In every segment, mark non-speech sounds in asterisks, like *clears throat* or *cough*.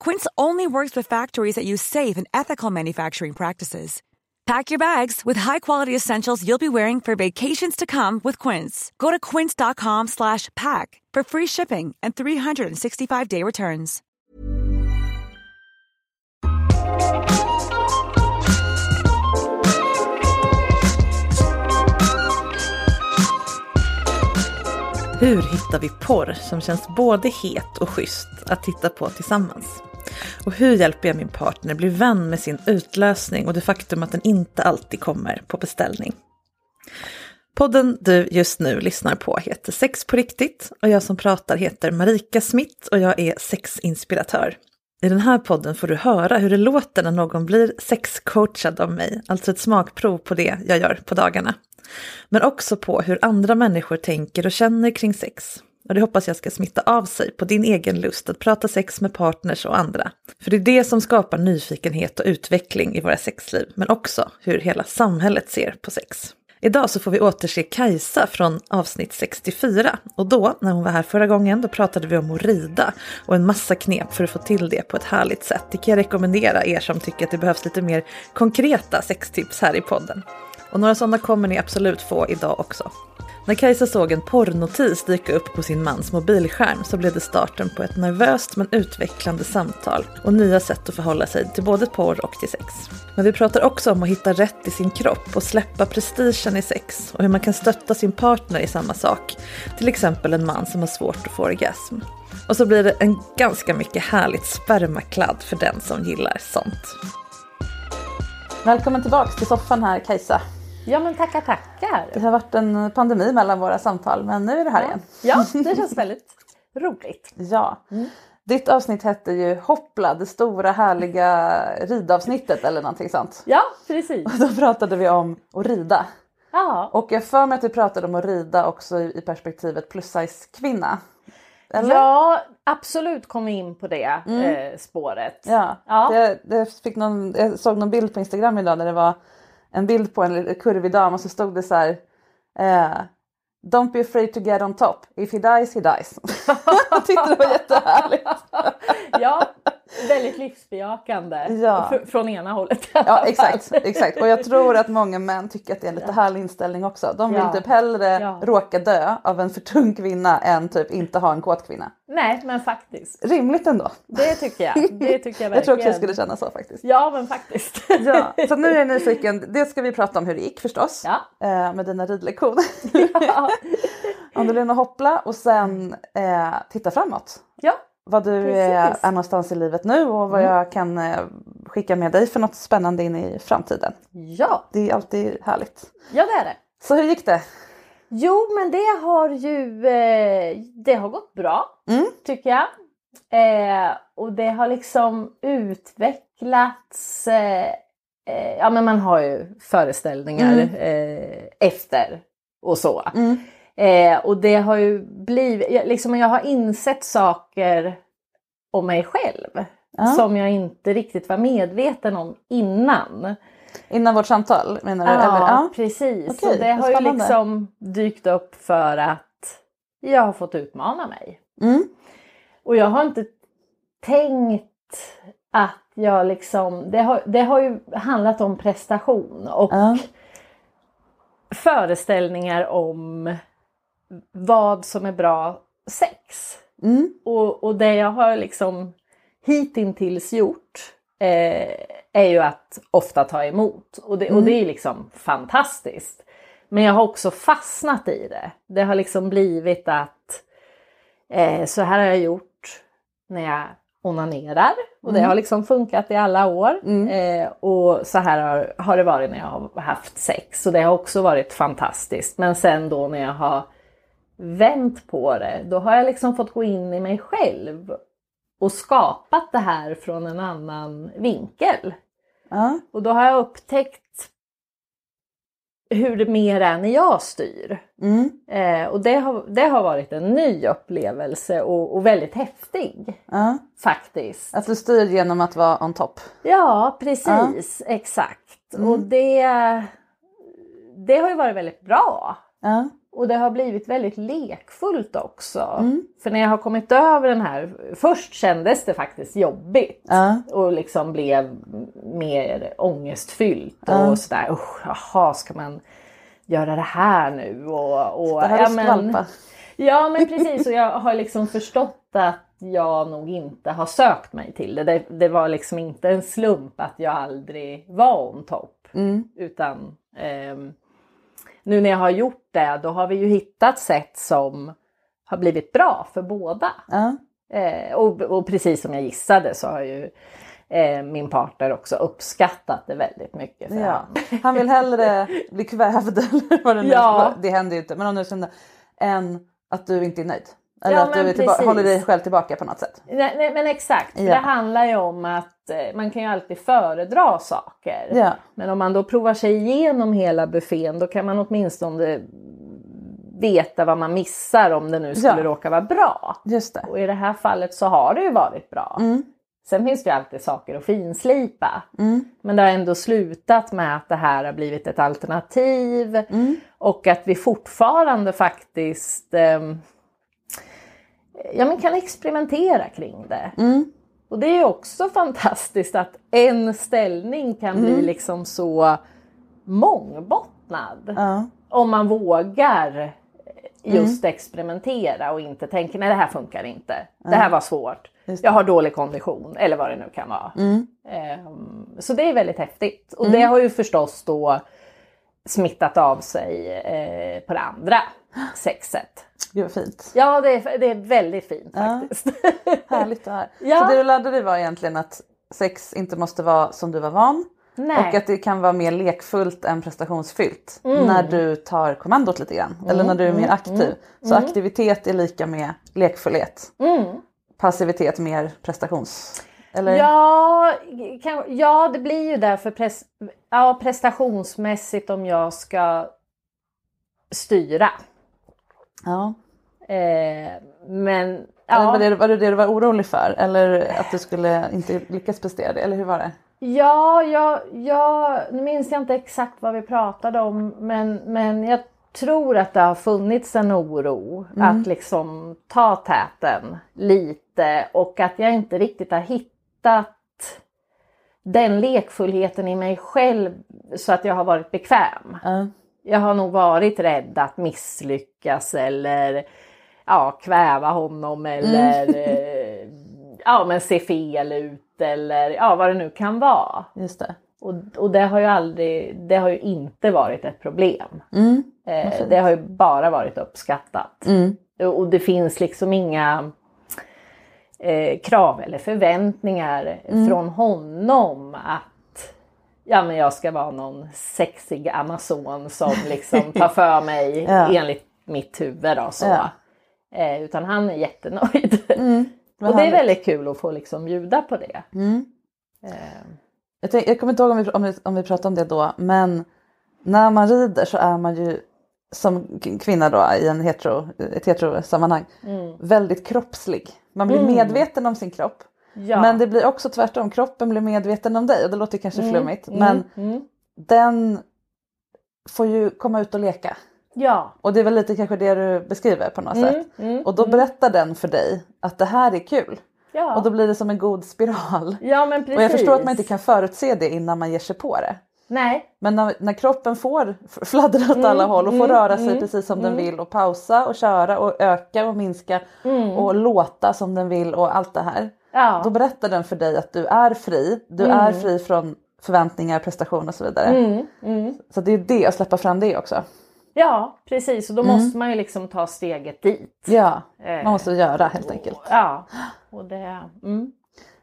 Quince only works with factories that use safe and ethical manufacturing practices. Pack your bags with high-quality essentials you'll be wearing for vacations to come with Quince. Go to quince.com/pack for free shipping and 365-day returns. Hur hittar vi porr som känns både het och schysst att titta på tillsammans? Och hur hjälper jag min partner bli vän med sin utlösning och det faktum att den inte alltid kommer på beställning? Podden du just nu lyssnar på heter Sex på riktigt och jag som pratar heter Marika Smith och jag är sexinspiratör. I den här podden får du höra hur det låter när någon blir sexcoachad av mig, alltså ett smakprov på det jag gör på dagarna. Men också på hur andra människor tänker och känner kring sex. Och det hoppas jag ska smitta av sig på din egen lust att prata sex med partners och andra. För det är det som skapar nyfikenhet och utveckling i våra sexliv, men också hur hela samhället ser på sex. Idag så får vi återse Kajsa från avsnitt 64 och då, när hon var här förra gången, då pratade vi om att rida och en massa knep för att få till det på ett härligt sätt. Det kan jag rekommendera er som tycker att det behövs lite mer konkreta sextips här i podden. Och några sådana kommer ni absolut få idag också. När Kajsa såg en porrnotis dyka upp på sin mans mobilskärm så blev det starten på ett nervöst men utvecklande samtal och nya sätt att förhålla sig till både porr och till sex. Men vi pratar också om att hitta rätt i sin kropp och släppa prestigen i sex och hur man kan stötta sin partner i samma sak. Till exempel en man som har svårt att få orgasm. Och så blir det en ganska mycket härligt spermakladd för den som gillar sånt. Välkommen tillbaks till soffan här Kajsa. Ja men tackar tackar. Det har varit en pandemi mellan våra samtal men nu är det här ja. igen. Ja, *laughs* det känns väldigt roligt. Ja. Mm. Ditt avsnitt hette ju Hoppla, det stora härliga ridavsnittet eller någonting sånt. Ja, precis. Och då pratade vi om att rida. Ja. Och jag för mig att vi pratade om att rida också i perspektivet plus size kvinna. Eller? Ja, absolut kom in på det mm. eh, spåret. Ja, ja. Det, det fick någon, jag såg någon bild på Instagram idag där det var en bild på en kurvig dam och så stod det så här. Eh, Don't be afraid to get on top. If he dies, he dies. *laughs* jag tyckte det var jättehärligt. *laughs* ja, väldigt livsbejakande ja. från ena hållet. ja, exakt, exakt. Och jag tror att många män tycker att det är en lite härlig inställning också. De vill ja. typ hellre ja. råka dö av en för tung kvinna än typ inte ha en kåt kvinna. Nej, men faktiskt. Rimligt ändå. Det tycker jag. Det tycker jag verkligen. *laughs* Jag tror också jag skulle känna så faktiskt. Ja, men faktiskt. ja, så nu är jag *laughs* nyfiken. Det ska vi prata om hur det gick förstås. Ja. Eh, med dina ridlektioner. ja. *laughs* Andelina Hoppla och sen eh, titta framåt. Ja. Vad du är, är någonstans i livet nu och vad mm. jag kan eh, skicka med dig för något spännande in i framtiden. Ja. Det är alltid härligt. Ja det är det. Så hur gick det? Jo, men det har ju eh, det har gått bra mm. tycker jag. Eh, och det har liksom utvecklats. Eh, eh ja, men man har ju föreställningar mm. Efter och så. Mm. Eh, och det har ju blivit, liksom jag har insett saker om mig själv ja. som jag inte riktigt var medveten om innan. Innan vårt samtal menar du? Ja, Eller? ja. precis. Okej, och det har ju liksom dykt upp för att jag har fått utmana mig. Mm. Och jag har inte tänkt att jag liksom, det har, det har ju handlat om prestation och ja. föreställningar om vad som är bra sex. Mm. Och, och det jag har liksom hittills gjort eh, är ju att ofta ta emot och det, mm. och det är liksom fantastiskt. Men jag har också fastnat i det. Det har liksom blivit att eh, så här har jag gjort när jag onanerar och det mm. har liksom funkat i alla år. Mm. Eh, och så här har, har det varit när jag har haft sex och det har också varit fantastiskt. Men sen då när jag har vänt på det, då har jag liksom fått gå in i mig själv och skapat det här från en annan vinkel. Ja. Och då har jag upptäckt hur det mer är när jag styr. Mm. Eh, och det har, det har varit en ny upplevelse och, och väldigt häftig. Ja. Faktiskt. Att du styr genom att vara on top? Ja precis, ja. exakt. Mm. Och det, det har ju varit väldigt bra. Och det har blivit väldigt lekfullt också. Mm. För när jag har kommit över den här, först kändes det faktiskt jobbigt. Uh. Och liksom blev mer ångestfyllt uh. och sådär. Usch, jaha, ska man göra det här nu? Och, och, det här ja, men, ja men precis och jag har liksom förstått att jag nog inte har sökt mig till det. Det, det var liksom inte en slump att jag aldrig var on top. Mm. Utan eh, nu när jag har gjort det, då har vi ju hittat sätt som har blivit bra för båda. Ja. Eh, och, och, precis som jag gissade så har ju eh, min partner också uppskattat det väldigt mycket. För ja. han. han vill hellre bli kvävd eller vad det nu ja. Det händer ju inte, men om du känner, än att du inte är nöjd. Eller ja, att du tillba- håller dig själv tillbaka på något sätt. Nej, nej men exakt, ja. det handlar ju om att eh, man kan ju alltid föredra saker. Ja. Men om man då provar sig igenom hela buffén då kan man åtminstone veta vad man missar om det nu skulle ja. råka vara bra. Just det. Och i det här fallet så har det ju varit bra. Mm. Sen finns det ju alltid saker att finslipa. Mm. Men det har ändå slutat med att det här har blivit ett alternativ mm. och att vi fortfarande faktiskt eh, ja, men kan experimentera kring det. Mm. Och det är också fantastiskt att en ställning kan mm. bli liksom så mångbottnad. Ja. Om man vågar just mm. experimentera och inte tänker nej det här funkar inte. Ja. Det här var svårt. Jag har dålig kondition eller vad det nu kan vara. Um, så det är väldigt häftigt. Och det mm. har ju förstås då smittat av sig eh, på det andra sexet. Gud vad fint. Ja det är, det är väldigt fint faktiskt. Ja. *laughs* Härligt att höra. Ja. Så det du lärde dig var egentligen att sex inte måste vara som du var van. Nej. Och att det kan vara mer lekfullt än prestationsfyllt mm. när du tar kommandot lite grann. Mm. Eller när du är mer mm. aktiv. Mm. Så aktivitet är lika med lekfullhet. Mm. Passivitet mer prestations... Eller? Ja, kan, ja, det blir ju därför pres, ja, prestationsmässigt om jag ska styra. Ja. Eh, men ja. Var det, var det det du var orolig för? Eller att du skulle inte lyckas prestera det? Eller hur var det? Ja, ja, ja, nu minns jag inte exakt vad vi pratade om men, men jag tror att det har funnits en oro mm. att liksom ta täten lite och att jag inte riktigt har hittat den lekfullheten i mig själv så att jag har varit bekväm. Mm jag har nog varit rädd att misslyckas eller ja, kväva honom eller mm. *laughs* Ja, men se fel ut eller ja, vad det nu kan vara. Just det. Och, och det har ju aldrig, det har ju inte varit ett problem. Mm. Eh, det har ju bara varit uppskattat. Mm. Och, och det finns liksom inga eh, krav eller förväntningar mm. från honom att ja men jag ska vara någon sexig amazon som liksom tar för mig *laughs* Ja. enligt mitt huvud då så. Ja. Eh, utan han är jättenöjd. *laughs* Vad och det är väldigt kul att få liksom bjuda på det. Eh, Jag, tänk, jag kommer inte ihåg om vi, om, vi, om vi pratade om det då, men när man rider så är man ju som kvinna då i en hetero, ett heterosammanhang väldigt kroppslig. Man blir medveten om sin kropp. Ja. Men det blir också tvärtom, kroppen blir medveten om dig och det låter kanske flummigt men mm. den får ju komma ut och leka. Ja. Och det är väl lite kanske det du beskriver på något Mm, sätt. mm, Och då berättar den för dig att det här är kul. Ja. Och då blir det som en god spiral. ja men precis. Och jag förstår att man inte kan förutse det innan man ger sig på det. Nej. Men när, när kroppen får fladdra åt alla håll och får röra sig precis som den vill och pausa och köra och öka och minska och låta som den vill och allt det här. Ja. Då berättar den för dig att du är fri. Du är fri från förväntningar, prestation och så vidare. Mm, mm. Så det är det att släppa fram det också. Ja precis och då Mm. måste man ju liksom ta steget dit. Ja, Eh. man måste göra helt enkelt. Ja. Och det, mm.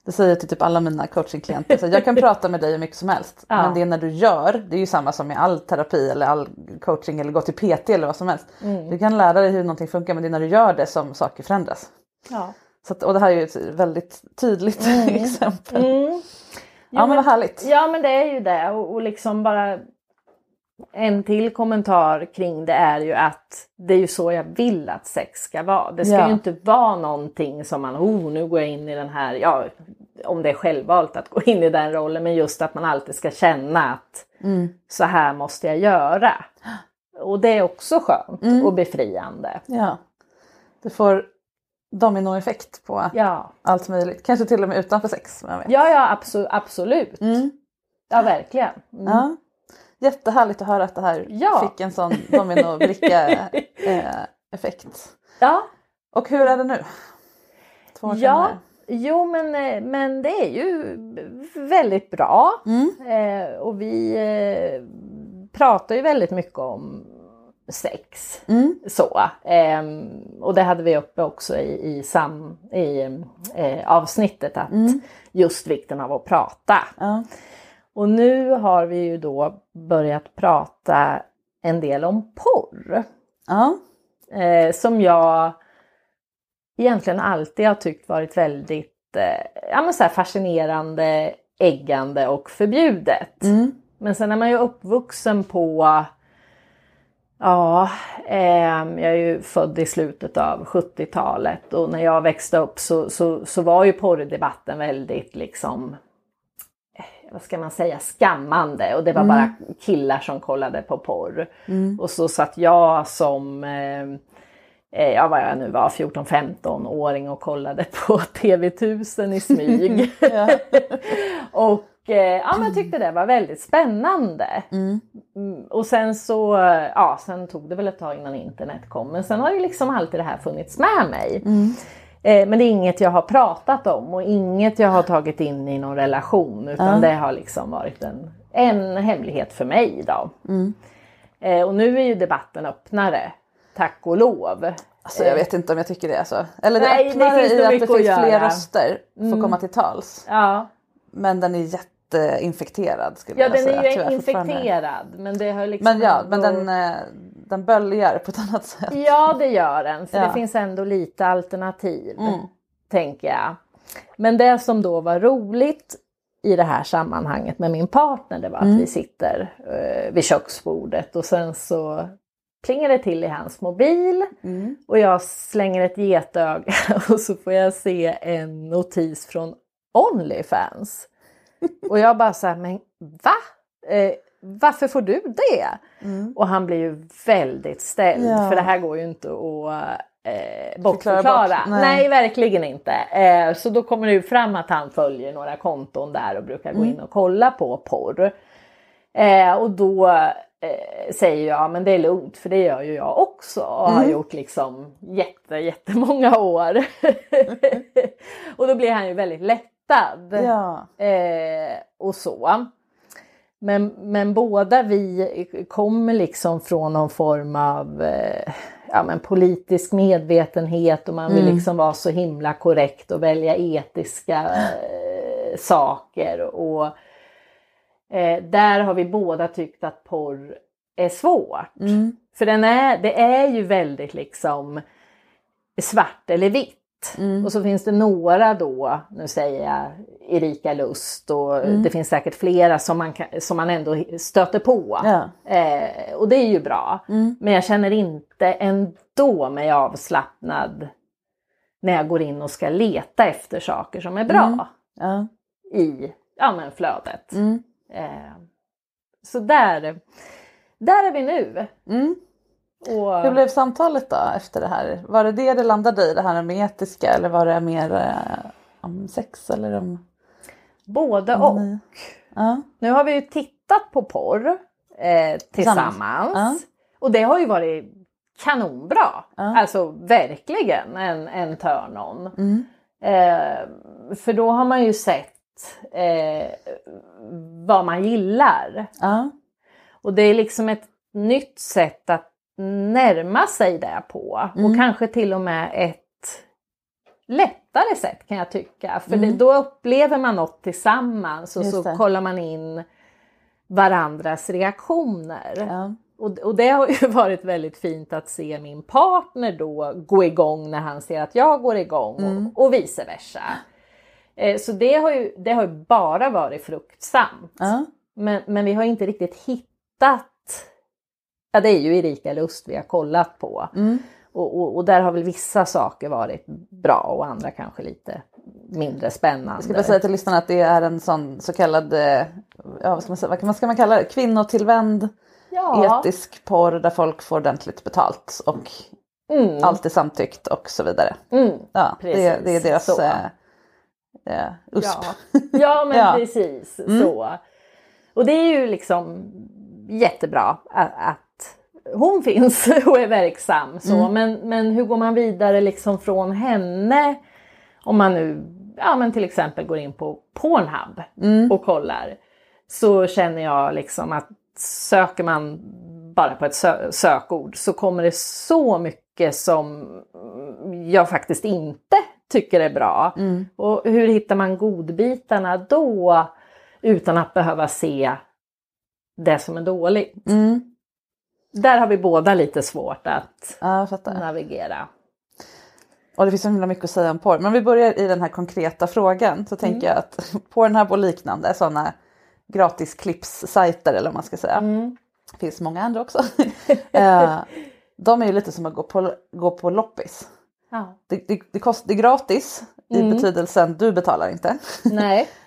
Det säger jag till typ alla mina coachingklienter. Så jag kan *laughs* prata med dig hur mycket som helst. Ja. Men det är när du gör, det är ju samma som med all terapi eller all coaching eller gå till PT eller vad som helst. Mm. Du kan lära dig hur någonting funkar men det är när du gör det som saker förändras. ja. Så att, och det här är ju ett väldigt tydligt *laughs* exempel. Mm. Ja men vad härligt. Ja men det är ju det och, och liksom bara en till kommentar kring det är ju att det är ju så jag vill att sex ska vara. Det ska Ja. ju inte vara någonting som man, oh nu går jag in i den här, ja om det är självvalt att gå in i den rollen men just att man alltid ska känna att Mm. så här måste jag göra. *gasps* Och det är också skönt Mm. och befriande. Ja. Du får dominoeffekt på Ja, allt möjligt. Kanske till och med utanför sex. ja, ja abso- absolut. Mm. Ja verkligen. Mm. Ja. Jättehärligt att höra att det här Ja. fick en sån domino-blicka-effekt. *laughs* Ja. Och hur är det nu? Två år Ja, senare. jo men, eh, men det är ju väldigt bra. Mm. Eh, och vi eh, pratar ju väldigt mycket om sex. Mm. Så. Ehm, och det hade vi uppe också i, i, sam, i eh, avsnittet att Mm. just vikten av att prata. Ja. Och nu har vi ju då börjat prata en del om porr. Ja. eh, som jag egentligen alltid har tyckt varit väldigt eh, ja, men så fascinerande, äggande och förbjudet. Mm. Men sen är man ju uppvuxen på Ja, ehm, jag är ju född i slutet av 70-talet och när jag växte upp så, så, så var ju porrdebatten väldigt liksom eh, vad ska man säga, skammande och det var bara killar som kollade på porr. Och så satt jag som, eh, eh, ja vad jag nu var, 14-15 åring och kollade på *laughs* TV1000 i smyg. *laughs* *laughs* och eh, ja, men jag tyckte det var väldigt spännande. Mm, Och sen så, ja sen tog det väl ett tag innan internet kom. Men sen har ju liksom alltid det här funnits med mig. Eh, Men det är inget jag har pratat om och inget jag har tagit in i någon relation utan det har liksom varit en, en hemlighet för mig då. Eh, Och nu är ju debatten öppnare, tack och lov. Alltså jag vet inte om jag tycker det är så. Eller det Nej, det öppnar finns i att det finns fler. Mm. röster får komma till tals. Ja, Men den är jätteinfekterad skulle ja jag den säga. är ju tyvärr fortfarande. infekterad men det har liksom Men ja, ändå- men den, eh, den böljar på ett annat sätt. Ja det gör den, för Ja. det finns ändå lite alternativ. Tänker jag. Men det som då var roligt i det här sammanhanget med min partner det var att vi sitter eh, vid köksbordet och sen så plingar det till i hans mobil och jag slänger ett getöga *laughs* och så får jag se en notis från Onlyfans. Och jag bara så här, men va? Eh, varför får du det? Och han blir ju väldigt ställd Ja. för det här går ju inte att eh, Förklara bortförklara. bort, nej. Nej. verkligen inte. Eh, så då kommer det ju fram att han följer några konton där och brukar gå in och kolla på porr. Eh, och då eh, säger jag, men det är lugnt för det gör ju jag också och har gjort liksom jätte, jättemånga år. *laughs* och då blir han ju väldigt lättad. Ja. Eh, och så. Men, men båda vi kommer liksom från någon form av eh, ja, men politisk medvetenhet och man vill liksom vara så himla korrekt och välja etiska eh, saker. Och, Eh, där har vi båda tyckt att porr är svårt. Mm. För den är, det är ju väldigt liksom svart eller vitt. Mm. Och så finns det några då, nu säger jag Erika Lust och Mm. det finns säkert flera som man, kan, som man ändå stöter på. Ja. Eh, och det är ju bra. Mm. Men jag känner inte ändå mig avslappnad när jag går in och ska leta efter saker som är bra Mm. Ja. i ja, men flödet. Mm. Eh, så där, där är vi nu. Och, Hur blev samtalet då efter det här? Var det det det landade i, det här med etiska eller var det mer eh, om sex eller om... Både och. Mm. Ja. Nu har vi ju tittat på porr eh, tillsammans. Ja. Och det har ju varit kanonbra. Ja. Alltså verkligen en, en turn-on. Mm. Eh, för då har man ju sett eh, vad man gillar. Och det är liksom ett nytt sätt att närma sig det på. Mm. Och kanske till och med ett lättare sätt kan jag tycka. För det, Mm. då upplever man något tillsammans och så det. kollar man in varandras reaktioner. Ja. Och, och det har ju *laughs* varit väldigt fint att se min partner då gå igång när han ser att jag går igång Mm. och, och vice versa. Eh, så det har, ju, det har bara varit fruktsamt. Ja. Men, men vi har inte riktigt hittat, ja det är ju Erika Lust vi har kollat på. Mm. Och, och, och där har väl vissa saker varit bra och andra kanske lite mindre spännande. Jag ska bara säga till lyssnarna att det är en sån så kallad, ja, vad, ska man säga, vad ska man kalla det, kvinnotillvänd ja. etisk porr där folk får ordentligt betalt och Mm, allt är samtyckt och så vidare. mm, Ja, det, är- det är deras så. eh, eh, USP. Ja, ja men *laughs* Ja. precis Mm. så. Och det är ju liksom jättebra att, att hon finns *laughs* och är verksam. Så. Mm. Men, men hur går man vidare liksom från henne? Om man nu ja, men till exempel går in på Pornhub Mm. och kollar. Så känner jag liksom att söker man bara på ett sö- sökord så kommer det så mycket som jag faktiskt inte tycker är bra. Mm. Och hur hittar man godbitarna då utan att behöva se det som är dåligt? Mm. Där har vi båda lite svårt att Ja, navigera. Och det finns så himla mycket att säga om porr. Men vi börjar i den här konkreta frågan. Så tänker jag att *laughs* Pornhub och liknande sådana gratis klippssajter eller vad man ska säga. Mm. Det finns många andra också. *laughs* Eh, de är ju lite som att gå på, gå på loppis. Ja. Det, det, det, kost, det är gratis i Mm. betydelsen du betalar inte. Nej. *laughs*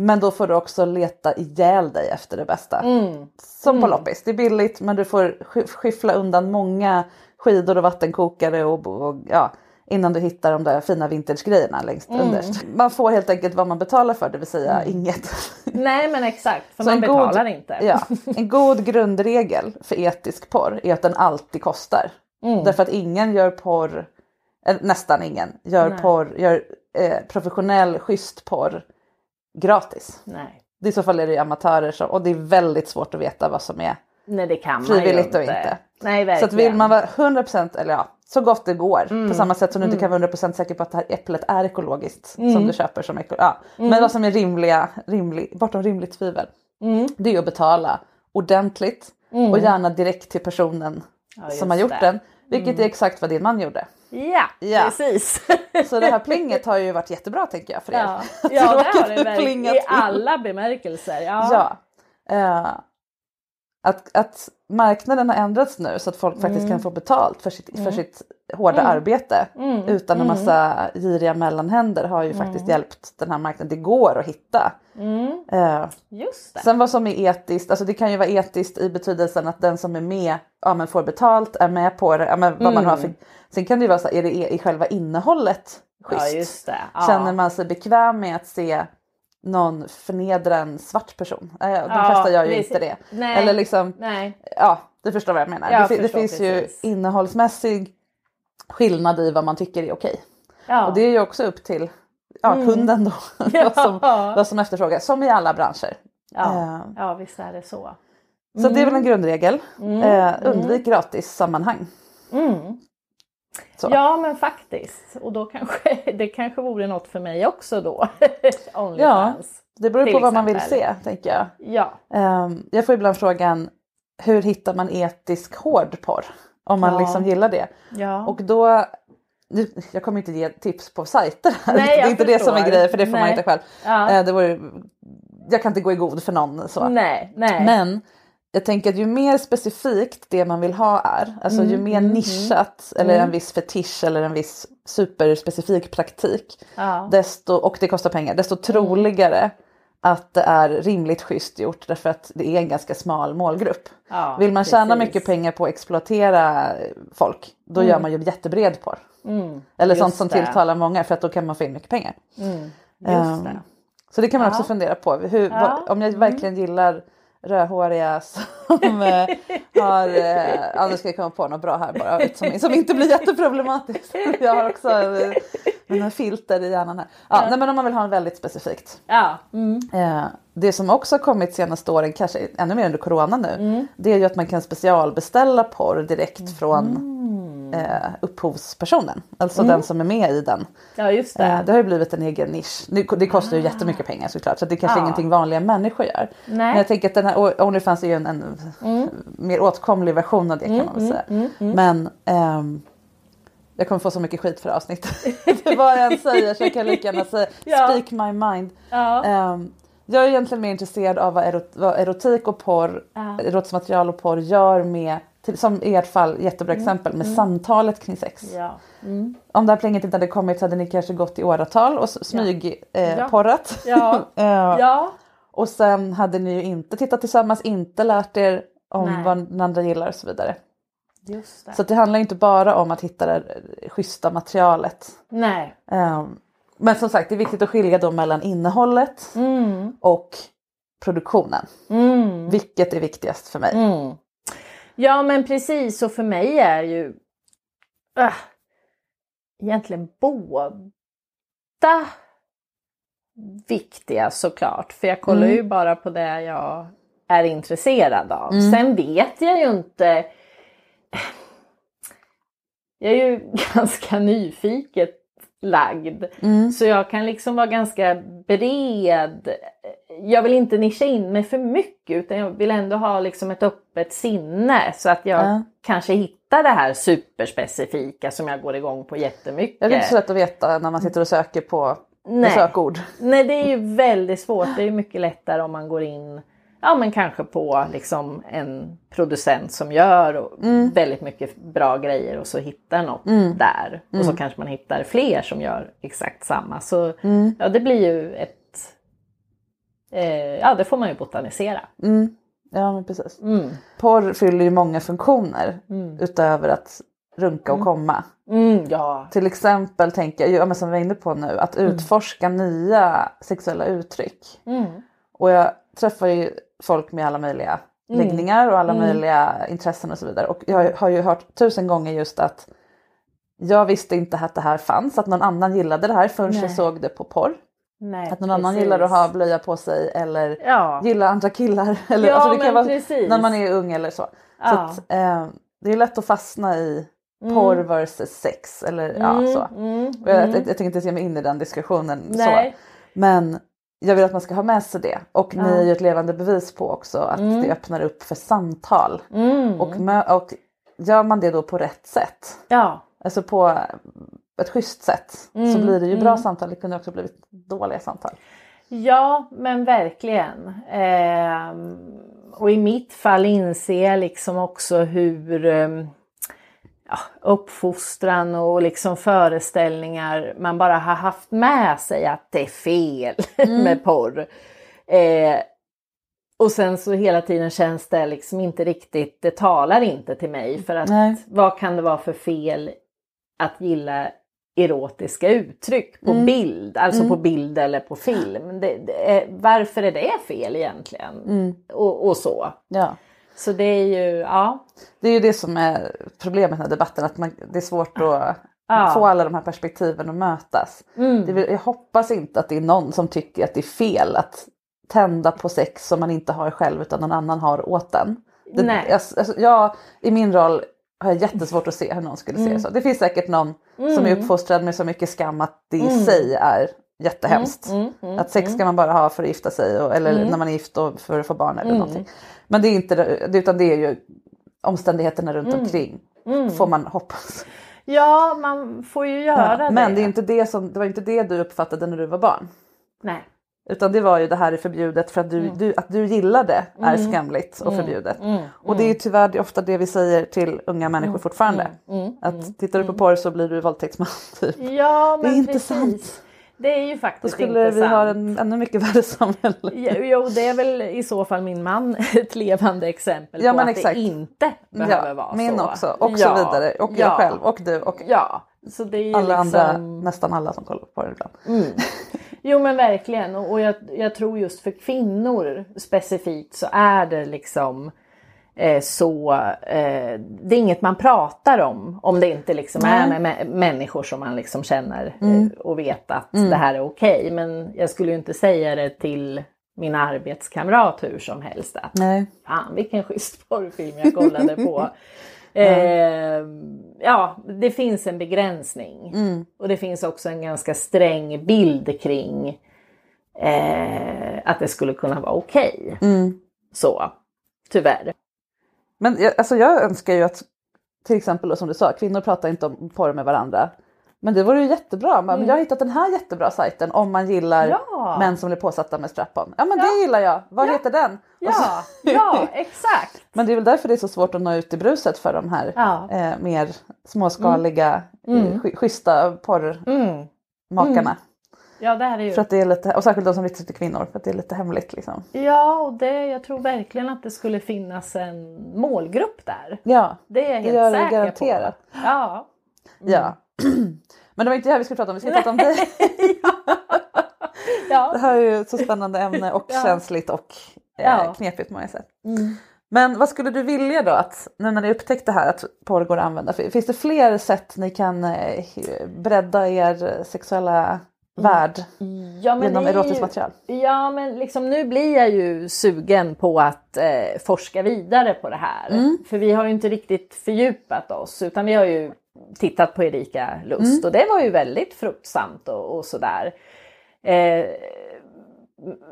Men då får du också leta ihjäl dig efter det bästa. Mm. Som på Mm. loppis, det är billigt men du får sk- skyffla undan många skidor och vattenkokare och, och ja, innan du hittar de där fina vintagegrejerna längst Mm. underst. Man får helt enkelt vad man betalar för, det vill säga inget. *laughs* Nej men exakt, för Så man en god- betalar inte. Ja, *laughs* en god grundregel för etisk porr är att den alltid kostar. Mm. Därför att ingen gör porr, nästan ingen, gör Nej. porr, gör eh, professionell schysst porr gratis. Nej. I så fall är det ju amatörer som, och det är väldigt svårt att veta vad som är Nej det kan Frivilligt ju och inte. Nej Så att vill man vara 100% eller ja, så gott det går. Mm. På samma sätt som du inte kan vara 100% säker på att det här äpplet är ekologiskt Mm. som du köper som ekologiskt. Ja. Men vad som är rimliga, rimlig, bortom rimligt tvivel. Mm. Det är att betala ordentligt och gärna direkt till personen Ja, som har gjort det. Mm. den. Vilket är exakt vad din man gjorde. Ja, Ja. precis. Så det här plinget har ju varit jättebra tänker jag för er. ja, *laughs* ja det har det verkligen. I alla bemärkelser. Ja. Ja. Eh, att, att marknaden har ändrats nu så att folk faktiskt kan få betalt för sitt, för sitt hårda arbete Mm. utan en massa giriga mellanhänder har ju faktiskt hjälpt den här marknaden. Det går att hitta. Mm. Eh, Just det. sen vad som är etiskt, alltså det kan ju vara etiskt i betydelsen att den som är med ja, men får betalt, är med på det. Ja, men vad man har för, sen kan det ju vara så här, är det i själva innehållet schysst? Ja. Ja. Känner man sig bekväm med att se någon förnedra en svart person? Eh, De Ja, flesta gör ju precis. inte det. Nej. Eller liksom, Nej. ja du förstår vad jag menar. Jag det, det finns ju precis. innehållsmässig skillnad i vad man tycker är okej. Ja. Och det är ju också upp till ja, kunden då. *laughs* vad, som, vad som efterfrågas, som i alla branscher. ja. Eh, ja, visst är det så. Så det är väl en grundregel. Eh, undvik gratis sammanhang. Mm. Ja men faktiskt. Och då kanske *laughs* det kanske vore något för mig också då. *laughs* Ja, det beror på vad man vill exempel. se tänker jag. Ja. Ehm, jag får ibland frågan hur hittar man etisk hårdporr? Om man Ja. liksom gillar det. ja. Och då, nu- jag kommer inte ge tips på sajter här. Nej, det är inte det som är förstår. grejen för det får man Nej. inte själv. Ja. Eh, det vore, jag kan inte gå i god för någon så. Nej, nej. Men jag tänker att ju mer specifikt det man vill ha är, alltså Mm, ju mer nischat eller en viss fetisch eller en viss superspecifik praktik, Ja. desto, och det kostar pengar, desto troligare att det är rimligt schysst gjort därför att det är en ganska smal målgrupp. Ja, Vill man tjäna precis. mycket pengar på att exploatera folk, då gör man ju jättebred porr. Mm, Eller sånt som det. tilltalar många för att då kan man få in mycket pengar. Just Ehm, det. Så det kan man Ja. också fundera på. Hur, Ja. Mm. vad, om jag verkligen gillar rödhåriga som eh, har, eh, ja nu ska jag komma på något bra här bara som, som inte blir jätteproblematiskt. Jag har också eh, mina filter i hjärnan här. Ja, nej, men om man vill ha en väldigt specifikt. Ja. Mm. Eh, det som också har kommit senaste åren, kanske ännu mer under corona nu, Mm. det är ju att man kan specialbeställa porr direkt från Mm. Eh, upphovspersonen. Alltså den som är med i den. ja, just det. Eh, det har ju blivit en egen nisch. Det, det kostar ju jättemycket pengar såklart så det är kanske Ja. ingenting vanliga människor gör. Nej. Men jag tänker att den här Onlyfans är ju en, en mer åtkomlig version av det kan man väl säga. Men ehm, jag kommer få så mycket skit för avsnittet. Vad jag än säger så jag kan lika gärna säga *laughs* Ja. speak my mind. Ja. Ehm, jag är egentligen mer intresserad av vad, erot, vad erotik och porr, Ja. erotiskt material och porr gör med, till, som i ert fall jättebra exempel med samtalet kring sex. Ja. Mm. Om det här plinget inte hade kommit så hade ni kanske gått i åratal och s- smyg eh, Ja. porrat. Ja. *laughs* Eh, ja. Och sen hade ni ju inte tittat tillsammans, inte lärt er om Nej. vad den andra gillar och så vidare. Just det. Så att det handlar inte bara om att hitta det eh, schyssta materialet. Nej. Eh, men som sagt det är viktigt att skilja då mellan innehållet Mm. och produktionen. Mm. Vilket är viktigast för mig. Mm. Ja men precis och för mig är ju äh, egentligen båda viktiga såklart. För jag kollar Mm. ju bara på det jag är intresserad av. Mm. Sen vet jag ju inte. Jag är ju *laughs* ganska nyfiket lagd. Mm. Så jag kan liksom vara ganska bred. Jag vill inte nischa in mig för mycket utan jag vill ändå ha liksom ett öppet sinne så att jag Ja. kanske hittar det här superspecifika som jag går igång på jättemycket. Jag är inte så lätt att veta när man sitter och söker på Nej. sökord. Nej det är ju väldigt svårt. Det är mycket lättare om man går in Ja men kanske på liksom en producent som gör och väldigt mycket bra grejer och så hittar något där. Och så kanske man hittar fler som gör exakt samma. Så ja det blir ju ett eh, Ja det får man ju botanisera. Mm. Ja men precis. Mm. Porr fyller ju många funktioner Mm. utöver att runka och komma. Mm, ja. Till exempel tänker jag, ja, som vi är inne på nu, att utforska nya sexuella uttryck. Mm. Och jag träffar ju folk med alla möjliga Mm. läggningar och alla möjliga intressen och så vidare. Och jag har ju hört tusen gånger just att jag visste inte att det här fanns, att någon annan gillade det här förrän jag Nej. såg det på porr. Nej, Att någon annan precis. gillar att ha blöja på sig eller Ja. gilla andra killar. *laughs* Eller, Ja, alltså det kan vara precis. när man är ung eller så. så Ja. att, eh, det är lätt att fastna i porr versus sex. Eller, ja, så. Mm, Och Jag, mm. jag, jag tänker inte ge mig in i den diskussionen. Nej. Så. Men jag vill att man ska ha med sig det. Och ni Ja. är ju ett levande bevis på också att Mm. det öppnar upp för samtal. Mm. Och, och gör man det då på rätt sätt, Ja. alltså på ett schysst sätt, så Mm, blir det ju bra mm. samtal. Det kunde också blivit dåliga samtal. Ja, men verkligen. Ehm, och i mitt fall inser jag liksom också hur ehm, ja, uppfostran och liksom föreställningar man bara har haft med sig att det är fel *laughs* med porr. Eh, och sen så hela tiden känns det liksom inte riktigt, det talar inte till mig för att Nej. vad kan det vara för fel att gilla erotiska uttryck på bild, alltså på bild eller på film. Det, det varför är det fel egentligen? Och, och så. Ja. Så det är ju, ja. Det är ju det som är problemet med debatten, att man, det är svårt att Ja. få alla de här perspektiven att mötas. Mm. Det jag hoppas inte att det är någon som tycker att det är fel att tända på sex som man inte har själv utan någon annan har åt den. Det, Nej. Alltså, alltså, jag, I min roll har jag jättesvårt att se hur någon skulle se det så. Det finns säkert någon som är uppfostrad med så mycket skam att det i sig är jättehemskt. att sex ska man bara ha för att gifta sig och, eller när man är gift och för att få barn eller någonting. Men det är inte det, utan det är ju omständigheterna runt omkring får man hoppas. Ja, man får ju göra det. Men det, är inte det, som, det var inte det du uppfattade när du var barn. Nej. Utan det var ju det här är förbjudet för att du, Mm. du, att du gillar det är skamligt och förbjudet. Och det är ju tyvärr ofta det vi säger till unga människor Mm. fortfarande. Att tittar du på porr så blir du våldtäktsman. Typ. Ja, Det är inte sant. Det är ju Då faktiskt skulle inte vi ha sant. en ännu mycket värre samhälle. Jo, Jo, det är väl i så fall min man *laughs* ett levande exempel Ja, på att exakt. det inte behöver vara min så. också och ja. så vidare. Och jag ja. själv och du och Ja, så det är alla liksom... andra, nästan alla som kollar på porr ibland. *laughs* Jo men verkligen och, jag, jag tror just för kvinnor specifikt så är det liksom så, eh, det är inget man pratar om om det inte liksom är med, med människor som man liksom känner Mm. eh, och vet att det här är okej. Men jag skulle ju inte säga det till min arbetskamrat hur som helst att Nej. fan vilken schysst porrfilm jag kollade på. *laughs* Eh, ja, det finns en begränsning. Och det finns också en ganska sträng bild kring eh, att det skulle kunna vara okej. Så, tyvärr. Men jag, alltså jag önskar ju att till exempel då, som du sa, kvinnor pratar inte om porr med varandra. Men det vore ju jättebra. Men Jag har hittat den här jättebra sajten om man gillar Mm. Ja. män som blir påsatta med strap-on. Ja men det gillar jag. Vad Ja. heter den? Och så- Ja, ja, *laughs* exakt. Men det är väl därför det är så svårt att nå ut i bruset för de här Ja. eh, mer småskaliga, mm. sch- schyssta porrmakarna. Ja, det här är ju... För att det är lite, och särskilt de som riktar sig till kvinnor, för att det är lite hemligt liksom. Ja, och det, jag tror verkligen att det skulle finnas en målgrupp där. Ja, Det är jag helt det säker garanterat. på. Ja. ja. *clears throat* Men det var inte det här vi skulle prata om, vi ska prata om dig. *laughs* Det ja. här är ju ett så spännande ämne och Ja. känsligt och eh, Ja. Mm. knepigt på många sätt. Men vad skulle du vilja då att, nu när ni upptäckt det här att porr går att använda, finns det fler sätt ni kan eh, bredda er sexuella värld Ja, genom erotiskt ju- material? Ja men liksom nu blir jag ju sugen på att eh, forska vidare på det här. Mm. För vi har ju inte riktigt fördjupat oss utan vi har ju tittat på Erika Lust Mm. och det var ju väldigt fruktsamt och, och sådär. Eh,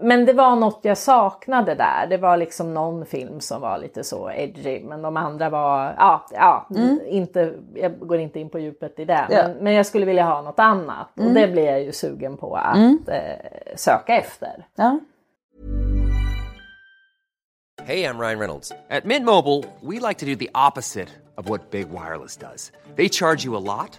men det var något jag saknade där. Det var liksom någon film som var lite så edgy men de andra var, ja, ja inte, jag går inte in på djupet i det. Mm. Ja. Men, men jag skulle vilja ha något annat och det blir jag ju sugen på att eh, söka efter. Ja. Hey, I'm Ryan Reynolds. At Mint Mobile, we like to do the opposite of what Big Wireless does. They charge you a lot,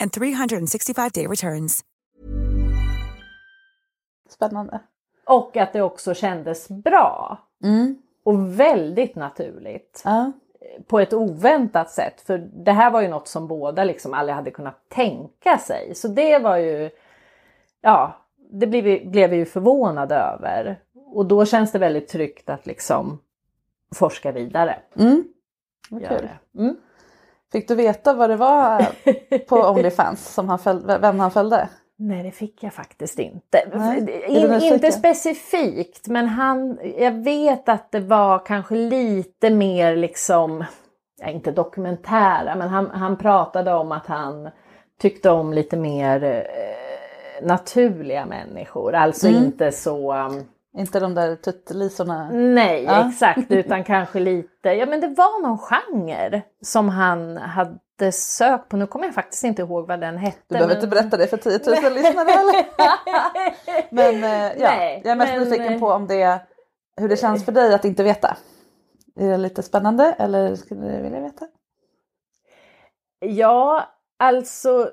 and 365-day returns. Spännande. Och att det också kändes bra. Mm. Och väldigt naturligt. Ja. På ett oväntat sätt. För det här var ju något som båda liksom aldrig hade kunnat tänka sig. Så det var ju, ja, det blev vi, blev vi ju förvånade över. Och då känns det väldigt tryggt att liksom forska vidare. Mm. Vad Gör kul. det. Mm. Fick du veta vad det var på *laughs* Onlyfans, som han följde, vem han följde? Nej, det fick jag faktiskt inte. In, inte specifikt, men han, jag vet att det var kanske lite mer liksom, ja, inte dokumentära, men han, han pratade om att han tyckte om lite mer eh, naturliga människor. Alltså Mm. inte så... um, Inte de där tuttelisorna? Nej, Ja. exakt, utan kanske lite, ja men det var någon genre som han hade sökt på. Nu kommer jag faktiskt inte ihåg vad den hette. Du behöver men- inte berätta det för 10 000 lyssnare. *laughs* Men eh, ja, Nej, jag är mest men, nyfiken på om det, hur det känns för dig att inte veta. Är det lite spännande eller skulle du vilja veta? Ja, alltså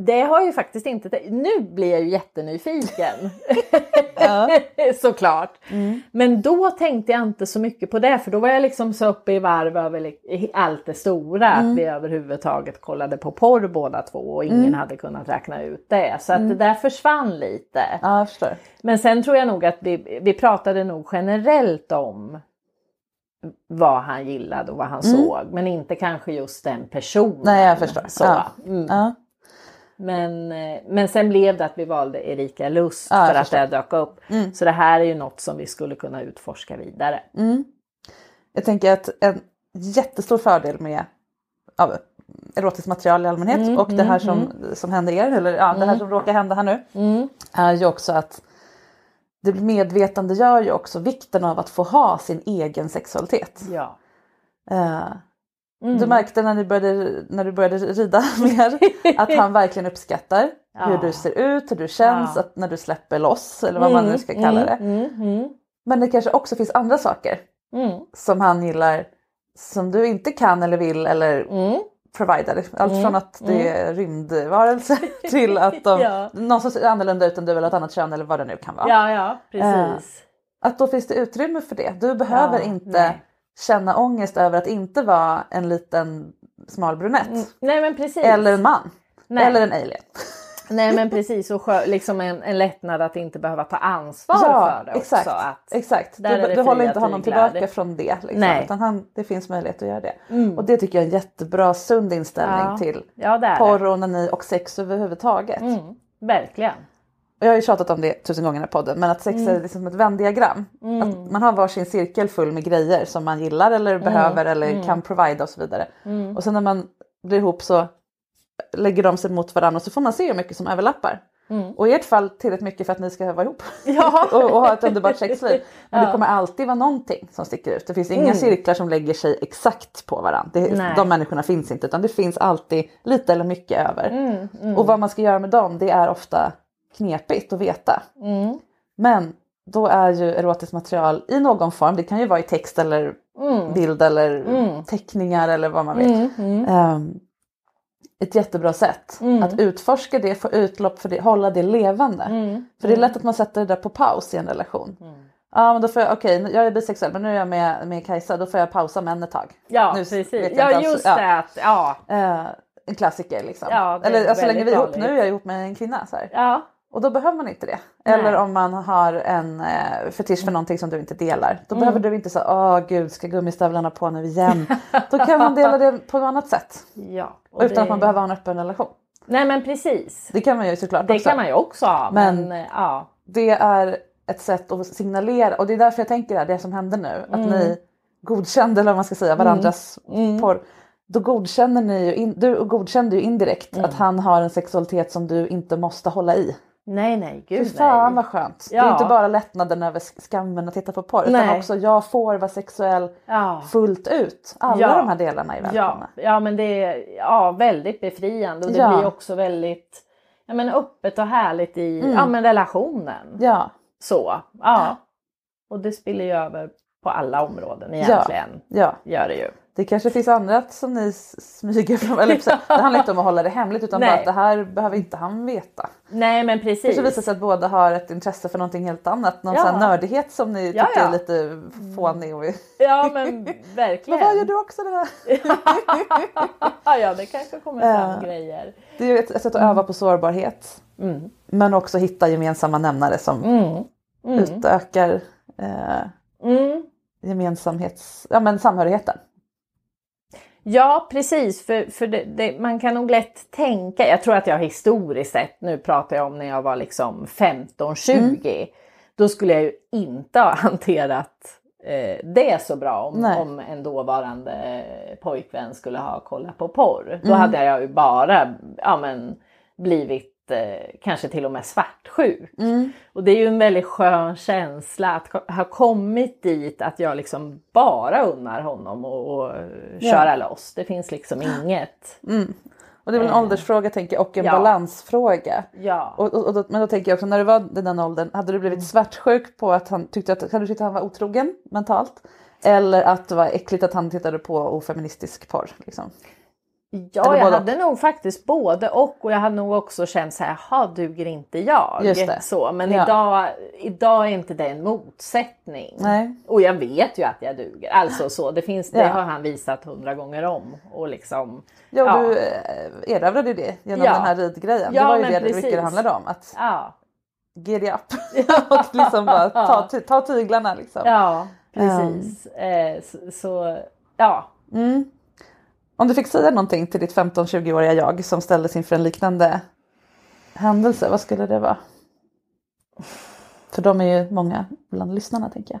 det har ju faktiskt inte... Nu blir jag ju jättenyfiken. *laughs* Såklart. Men då tänkte jag inte så mycket på det för då var jag liksom så uppe i varv över allt det stora. Mm. Att vi överhuvudtaget kollade på porr båda två och ingen Mm. hade kunnat räkna ut det. Så att Mm. det där försvann lite. Ja. Men sen tror jag nog att vi, vi pratade nog generellt om vad han gillade och vad han Mm. såg. Men inte kanske just den personen. Nej, jag förstår. Så. Ja. Mm. Men, eh, men sen blev det att vi valde Erika Lust Ja, för att förstår. det dök upp. Mm. Så det här är ju något som vi skulle kunna utforska vidare. Mm. Jag tänker att en jättestor fördel med ja, erotiskt material i allmänhet Mm, och det här mm, som, som händer er, eller ja, det här Mm. som råkar hända här nu, Mm. är ju också att det medvetandegör ju också vikten av att få ha sin egen sexualitet. Ja. Eh, Mm. Du märkte när, ni började, när du började rida *laughs* mer att han verkligen uppskattar Ja. hur du ser ut, hur du känns, Ja. att när du släpper loss eller vad man nu ska kalla det. Mm, mm, Men det kanske också finns andra saker mm, som han gillar som du inte kan eller vill eller mm. providar. Allt Mm, från att det är rymdvarelser *laughs* till att de, *laughs* Ja. någon som ser annorlunda ut än du eller ett annat kön eller vad det nu kan vara. Ja, ja, precis. Att då finns det utrymme för det. Du behöver inte nej. Känna ångest över att inte vara en liten smal brunett. Mm, Nej men precis. Eller en man. Nej. Eller en alien. *laughs* Nej men precis och liksom en, en lättnad att inte behöva ta ansvar Ja, för det exakt. också. Att exakt. Du, du håller inte honom tillbaka från det. Liksom, Nej. Utan han, det finns möjlighet att göra det. Mm. Och det tycker jag är en jättebra sund inställning Ja. till Ja porr, onani och sex överhuvudtaget. Mm, verkligen. Jag har ju tjatat om det tusen gånger i podden men att sex Mm. är liksom ett vändiagram. Att man har varsin cirkel full med grejer som man gillar eller behöver eller Mm. kan provida och så vidare. Och sen när man blir ihop så lägger de sig mot varandra och så får man se hur mycket som överlappar. Mm. Och i ert fall tillräckligt mycket för att ni ska vara ihop *laughs* Ja. *laughs* och, och ha ett underbart sexliv. *laughs* Men Ja. det kommer alltid vara någonting som sticker ut. Det finns inga Mm. cirklar som lägger sig exakt på varandra. Det, de människorna finns inte utan det finns alltid lite eller mycket över. Mm, mm, Och vad man ska göra med dem det är ofta knepigt att veta. mm, Men då är ju erotiskt material i någon form, det kan ju vara i text eller mm, bild eller Mm. teckningar eller vad man vill. mm, mm. Ehm, ett jättebra sätt Mm. att utforska det, få utlopp för det, hålla det levande. För det är lätt att man sätter det där på paus i en relation. Ja men då får jag, okej jag är bisexuell men nu är jag med, med Kajsa, då får jag pausa män ett tag. Ja Nu precis. Ja alls- just ja. det. Att, ja. Eh, en klassiker liksom. Ja, Eller alltså, så länge vi är ihop, nu är jag ihop med en kvinna så här. Ja, Och då behöver man inte det. Nej. Eller om man har en eh, fetisch för någonting som du inte delar. Då behöver du inte säga åh gud ska gummistövlarna på nu igen. då kan man dela det på något annat sätt. *laughs* ja. Utan det- att man behöver ha en öppen relation. Nej men precis. Det kan man ju såklart Det också. kan man ju också ha. Men, Men- eh, ja. Det är ett sätt att signalera och det är därför jag tänker det, det som hände nu. Att Mm. ni godkände eller vad man ska säga varandras porr. Då godkänner ni ju, in, du godkände ju indirekt Mm. att han har en sexualitet som du inte måste hålla i. Nej nej Fy gud fan nej. vad skönt. Det Ja. är inte bara lättnaden över sk- skammen att titta på porr utan Nej. också jag får vara sexuell Ja. fullt ut. Alla Ja. de här delarna är Ja, välkomna. ja men det är ja, väldigt befriande och det Ja. blir också väldigt ja, men öppet och härligt i ja, men relationen. Mm. Ja, Så, ja. Och det spiller ju över på alla områden egentligen. ja. Gör det ju. Det kanske finns annat som ni smyger från. Eller, *laughs* Det handlar inte om att hålla det hemligt utan Nej. bara att det här behöver inte han veta. Nej men Det precis. visar sig att båda har ett intresse för någonting helt annat. Någon Ja. sån nördighet som ni Ja, tycker ja. är lite fånig. Och... Ja men *laughs* Men verkligen. vad gör du också det här? *laughs* ja det kanske kommer fram grejer. Det är ett sätt att öva på sårbarhet. Mm. Men också hitta gemensamma nämnare som Mm. Mm. utökar eh, Mm. gemensamhets, ja men samhörigheten. Ja precis, för, för det, det, man kan nog lätt tänka, jag tror att jag historiskt sett, nu pratar jag om när jag var liksom 15-20, då skulle jag ju inte ha *laughs* hanterat eh, det så bra om, Nej. om en dåvarande pojkvän skulle ha kollat på porr. Då hade jag ju bara ja, men, blivit kanske till och med svartsjuk. Och det är ju en väldigt skön känsla att ha kommit dit att jag liksom bara unnar honom och, och Ja. köra loss. Det finns liksom inget. Och det är väl en Eh. åldersfråga tänker jag och en Ja. balansfråga. Ja. Och, och, och, då- men då tänker jag också när du var i den åldern, hade du Mm. blivit svartsjuk på att han tyckte att, hade du tyckt att han var otrogen mentalt? Eller att det var äckligt att han tittade på ofeministisk porr? Liksom? Ja, jag hade nog faktiskt både och och jag hade nog också känt så här, jaha duger inte jag? Det. Så, men Ja. idag, idag är inte det en motsättning. Nej. Och jag vet ju att jag duger. Alltså så, det, finns, det Ja. har han visat hundra gånger om. Och liksom, Ja, och du eh, erövrade det genom Ja. den här ridgrejen. Ja, det var ju det precis. det handlade om. Att ja. giddy up. *laughs* *laughs* och liksom bara ta, ta tyglarna liksom. Ja, precis. Eh, så, så, ja. Mm. Om du fick säga någonting till ditt 15-20-åriga jag som ställdes inför en liknande händelse, vad skulle det vara? För de är ju många bland lyssnarna tänker jag.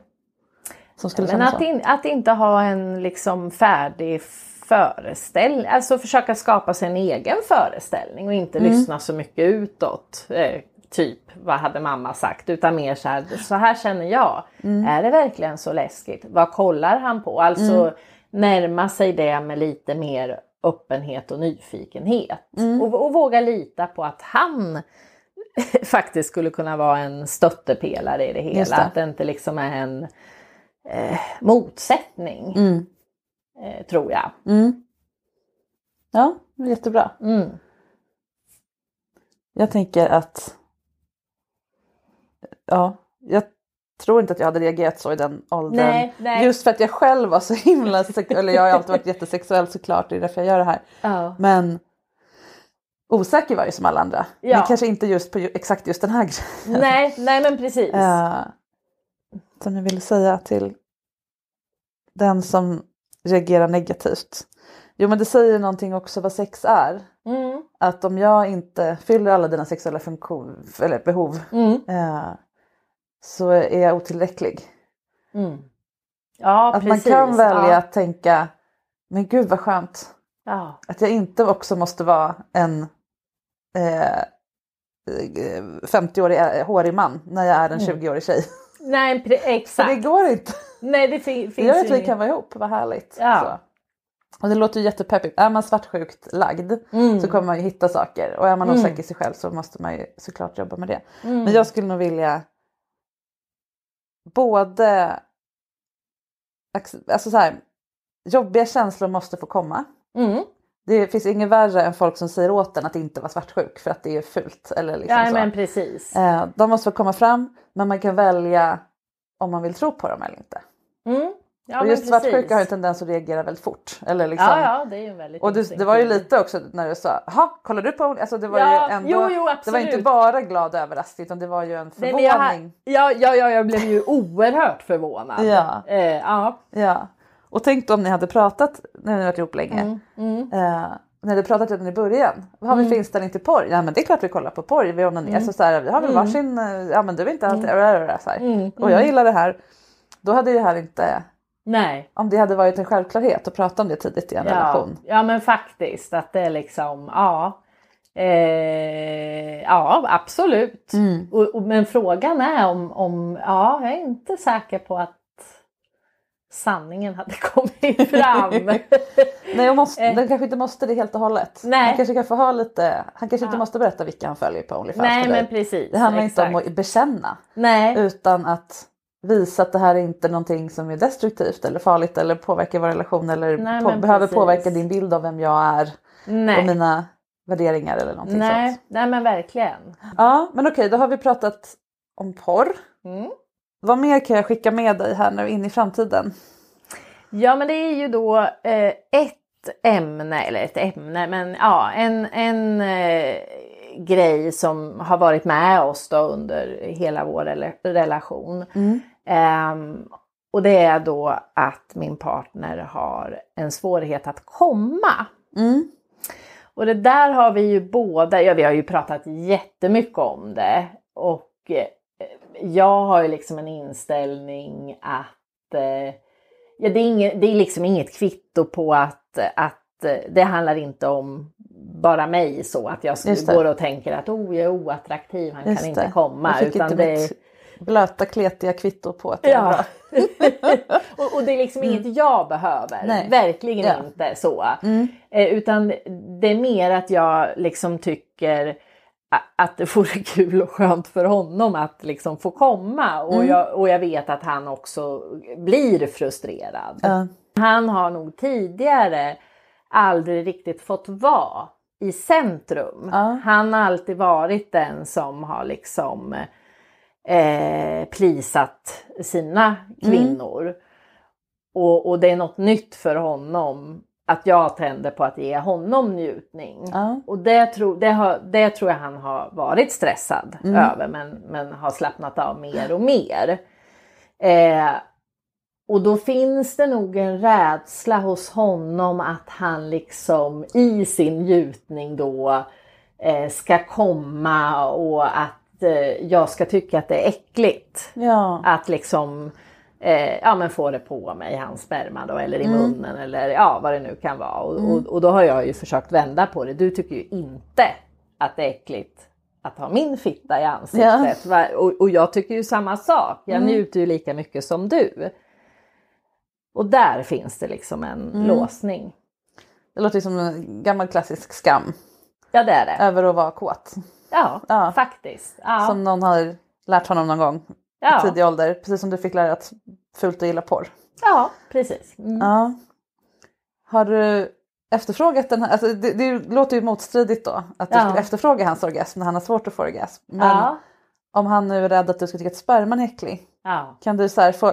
Som skulle Men att, in, att inte ha en liksom färdig föreställning, alltså försöka skapa sig en egen föreställning och inte Mm. lyssna så mycket utåt. Eh, typ, vad hade mamma sagt? Utan mer så här, så här känner jag. Mm. Är det verkligen så läskigt? Vad kollar han på? Alltså Mm. Närma sig det med lite mer öppenhet och nyfikenhet. Mm. Och, och våga lita på att han *laughs* faktiskt skulle kunna vara en stöttepelare i det hela. Det. Att det inte liksom är en eh, motsättning. Mm. Eh, tror jag. Mm. Ja, jättebra. Mm. Jag tänker att ja, jag tror inte att jag hade reagerat så i den åldern. Nej, nej. Just för att jag själv var så himla, eller jag har ju alltid varit jättesexuell såklart, det är därför jag gör det här. Ja. Men osäker var ju som alla andra. Ja. Men kanske inte just på ju- exakt just den här *laughs* grejen. Nej, nej men precis. Eh, som jag vill säga till den som reagerar negativt. Jo men det säger någonting också vad sex är. Mm. Att om jag inte fyller alla dina sexuella funktion, eller behov Mm. eh, så är jag otillräcklig. Mm. Ja, att precis. man kan välja Ja. att tänka, men gud vad skönt. Ja. Att jag inte också måste vara en eh, eh, 50-årig eh, hårig man när jag är en Mm. 20-årig tjej. Nej, pre- *laughs* För exakt. det går inte. Nej, det fin- Det finns gör att vi kan vara ihop, vad härligt. Ja. Och det låter ju jättepeppigt. Är man svartsjukt lagd Mm. så kommer man ju hitta saker. Och är man Mm. osäker i sig själv så måste man ju såklart jobba med det. Mm. Men jag skulle nog vilja både... Alltså så här, jobbiga känslor måste få komma. Mm. Det finns inget värre än folk som säger åt en att inte vara svartsjuk för att det är fult. Eller liksom Ja, men precis. Eh, de måste få komma fram men man kan välja om man vill tro på dem eller inte. Mm. Ja, och just svartsjuka har ju en tendens att reagera väldigt fort. Eller liksom, Ja, ja, det är ju väldigt och du, det var ju lite också när du sa, jaha, kollar du på Alltså det var Ja, ju ändå, jo, jo, det var inte bara glad överraskning utan det var ju en Nej, men jag, förvåning. ja, ja, ja, jag blev ju oerhört förvånad. Ja. Eh, ja. Ja. Och tänk då om ni hade pratat, när ni varit ihop länge, Mm, mm. eh, när ni pratade redan i början. Vad har vi Mm. för inställning till porr? Ja men det är klart vi kollar på porr, vi onanerar. Mm. Så så här, vi har väl Mm. varsin, eh, ja men du vill inte alltid, så här. Mm, och jag mm. gillar det här. Då hade det här inte, Nej. om det hade varit en självklarhet att prata om det tidigt i en Ja, relation. ja men faktiskt att det är liksom, ja. Eh, ja absolut. Mm. Och, och, men frågan är om, om, ja jag är inte säker på att sanningen hade *laughs* kommit fram. *laughs* Nej, måste, Eh. den kanske inte måste det helt och hållet. Nej. Han kanske kan få ha lite, han kanske inte Ja. måste berätta vilka han följer på Onlyfans Nej men precis. Det handlar inte om exakt. att bekänna. Nej. Utan att visa att det här är inte någonting som är destruktivt eller farligt eller påverkar vår relation eller Nej, på, behöver precis. påverka din bild av vem jag är Nej. och mina värderingar eller någonting Nej, sånt. nej men verkligen. Ja men okej då har vi pratat om porr. Mm. Vad mer kan jag skicka med dig här nu in i framtiden? Ja men det är ju då eh, ett ämne, eller ett ämne, men ja en, en eh, grej som har varit med oss då under hela vår rela- relation. Ehm, och det är då att min partner har en svårighet att komma. Mm. Och det där har vi ju båda, ja vi har ju pratat jättemycket om det. Och eh, jag har ju liksom en inställning att eh, ja, det, är inget, det är liksom inget kvitto på att, att eh, det handlar inte om bara mig så att jag går och tänker att oh, jag är oattraktiv, han Just kan inte det. komma. Jag fick Utan inte det, mitt blöta kletiga kvitto på att det är Ja. bra. *laughs* och, och det är liksom inget jag behöver. Nej. Verkligen Ja. inte så. Mm. Eh, utan det är mer att jag liksom tycker att det vore *laughs* kul och skönt för honom att liksom få komma. Och, Mm. jag, och jag vet att han också blir frustrerad. Ja. Han har nog tidigare aldrig riktigt fått vara i centrum. Ja. Han har alltid varit den som har liksom eh, plisat sina kvinnor. Och, och det är något nytt för honom att jag tänder på att ge honom njutning. Ja. Och det, tro, det, har, det tror jag han har varit stressad Mm. över men, men har slappnat av mer och mer. Eh, och då finns det nog en rädsla hos honom att han liksom i sin njutning då eh, ska komma och att jag ska tycka att det är äckligt. Ja. Att liksom eh, ja, men få det på mig, hans sperma då, eller i Mm. munnen eller ja, vad det nu kan vara. Och, och, och då har jag ju försökt vända på det. Du tycker ju inte att det är äckligt att ha min fitta i ansiktet. Va? Och, och jag tycker ju samma sak. Jag Mm. njuter ju lika mycket som du. Och där finns det liksom en Mm. låsning. Det låter som en gammal klassisk skam Ja det är det. över att vara kåt. Ja, Ja. faktiskt. Ja. Som någon har lärt honom någon gång Ja. i tidig ålder. Precis som du fick lära dig att fult att gilla porr. ja, precis. Mm. Ja. Har du efterfrågat den här? Alltså det, det låter ju motstridigt då. Att du skulle efterfråga hans orgasm när han har svårt att få orgasm. Men om han nu är rädd att du ska tycka att sperman är äcklig. Kan du så här få *laughs*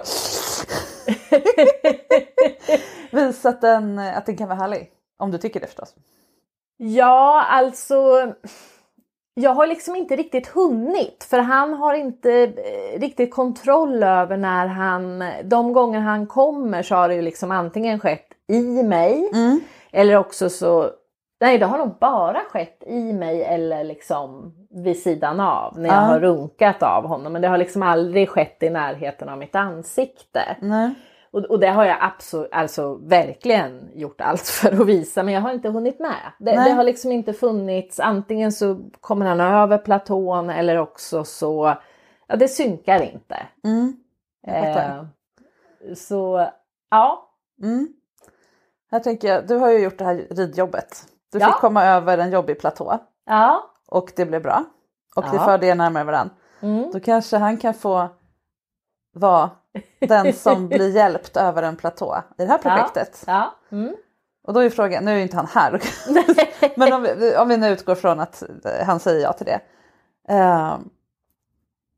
visa att den, att den kan vara härlig? Om du tycker det förstås. Ja, alltså. Jag har liksom inte riktigt hunnit för han har inte eh, riktigt kontroll över när han, de gånger han kommer så har det ju liksom antingen skett i mig eller också så, nej det har nog bara skett i mig eller liksom vid sidan av när jag Ja. har runkat av honom men det har liksom aldrig skett i närheten av mitt ansikte. Nej. Och, och det har jag absolut, alltså verkligen gjort allt för att visa men jag har inte hunnit med. Det, det har liksom inte funnits, antingen så kommer han över platån eller också så, ja det synkar inte. Mm. Eh, så ja, Mm. Här tänker jag, du har ju gjort det här ridjobbet. Du Ja. fick komma över en jobbig platå ja, och det blev bra. Och det Ja. förde er närmare varandra. mm, Då kanske han kan få vara den som blir hjälpt över en platå i det här projektet. ja, mm. Och då är frågan, nu är ju inte han här, *laughs* men om vi, om vi nu utgår från att eh, han säger ja till det. Eh,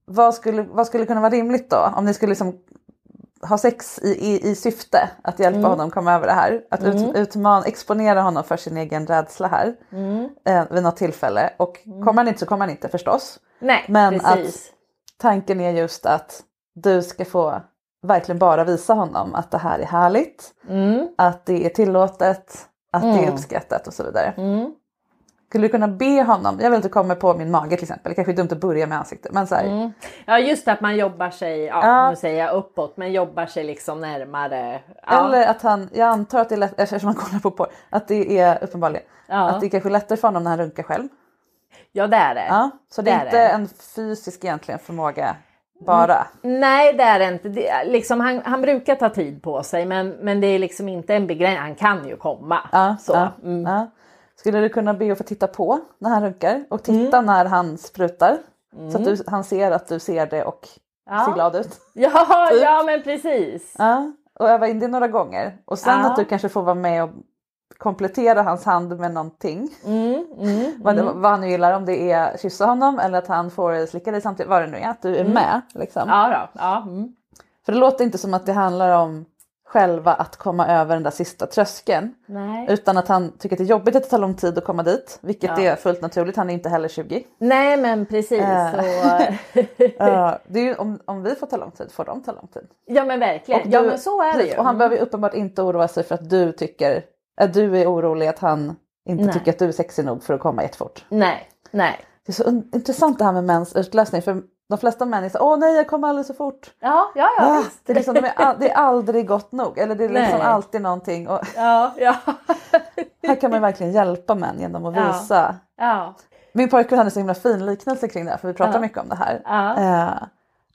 vad, skulle, vad skulle kunna vara rimligt då? Om ni skulle liksom ha sex i, i, i syfte att hjälpa Mm. honom komma över det här. Att ut, Mm. utmana, exponera honom för sin egen rädsla här Mm. eh, vid något tillfälle. Och kommer han inte så kommer han inte förstås. Nej, Men precis. att tanken är just att du ska få verkligen bara visa honom att det här är härligt, Mm. att det är tillåtet, att det är Mm. uppskattat och så vidare. Mm. Skulle du kunna be honom, jag vill du kommer på min mage till exempel, det kanske är dumt att börja med ansiktet men så här, Mm. Ja just att man jobbar sig, ja, Ja. nu säger jag uppåt, men jobbar sig liksom närmare. Ja. Eller att han, jag antar att det är lätt, eftersom man kollar på porr, att det är uppenbarligen Ja. att det är kanske lättare för honom när han runkar själv. Ja det är det. Ja, så det är Det är inte det. en fysisk egentligen förmåga bara. Nej det är det inte. Det, liksom, han, han brukar ta tid på sig men, men det är liksom inte en begränsning. Han kan ju komma. Ja, så. ja, Mm. ja. Skulle du kunna be att få titta på när han runkar och titta när han sprutar? Så att du, han ser att du ser det och Ja. ser glad ut. *laughs* Ja, Typ. ja men precis. Ja, och öva in det några gånger. Och sen att du kanske får vara med och komplettera hans hand med någonting. Mm, mm, Vad, mm. vad han nu gillar, om det är kyssa honom eller att han får slicka dig samtidigt, vad det nu är, att du är Mm. med. Liksom. Ja, då, ja. Mm. För det låter inte som att det handlar om själva att komma över den där sista tröskeln. Nej. Utan att han tycker att det är jobbigt att det tar lång tid att komma dit, vilket Ja. är fullt naturligt, han är inte heller 20. Nej men precis. Så, *laughs* Ja, det är ju, om, om vi får ta lång tid får de ta lång tid. ja men verkligen. Och ja du- men så är det ju. Och han Mm. behöver ju uppenbart inte oroa sig för att du tycker att du är orolig att han inte Nej. tycker att du är sexig nog för att komma jättefort. Nej, nej. Det är så intressant det här med mäns utlösning för de flesta män är så åh nej jag kommer alldeles för fort. Ja, ja, ja. Ah, det, är liksom, de är det är aldrig gott nog eller det är liksom Nej. alltid någonting och *laughs* Ja, ja. *laughs* här kan man verkligen hjälpa män genom att Ja. visa. ja. Min pojkvän hade så himla fin liknelse kring det här för vi pratar Ja. mycket om det här. Ja. Eh,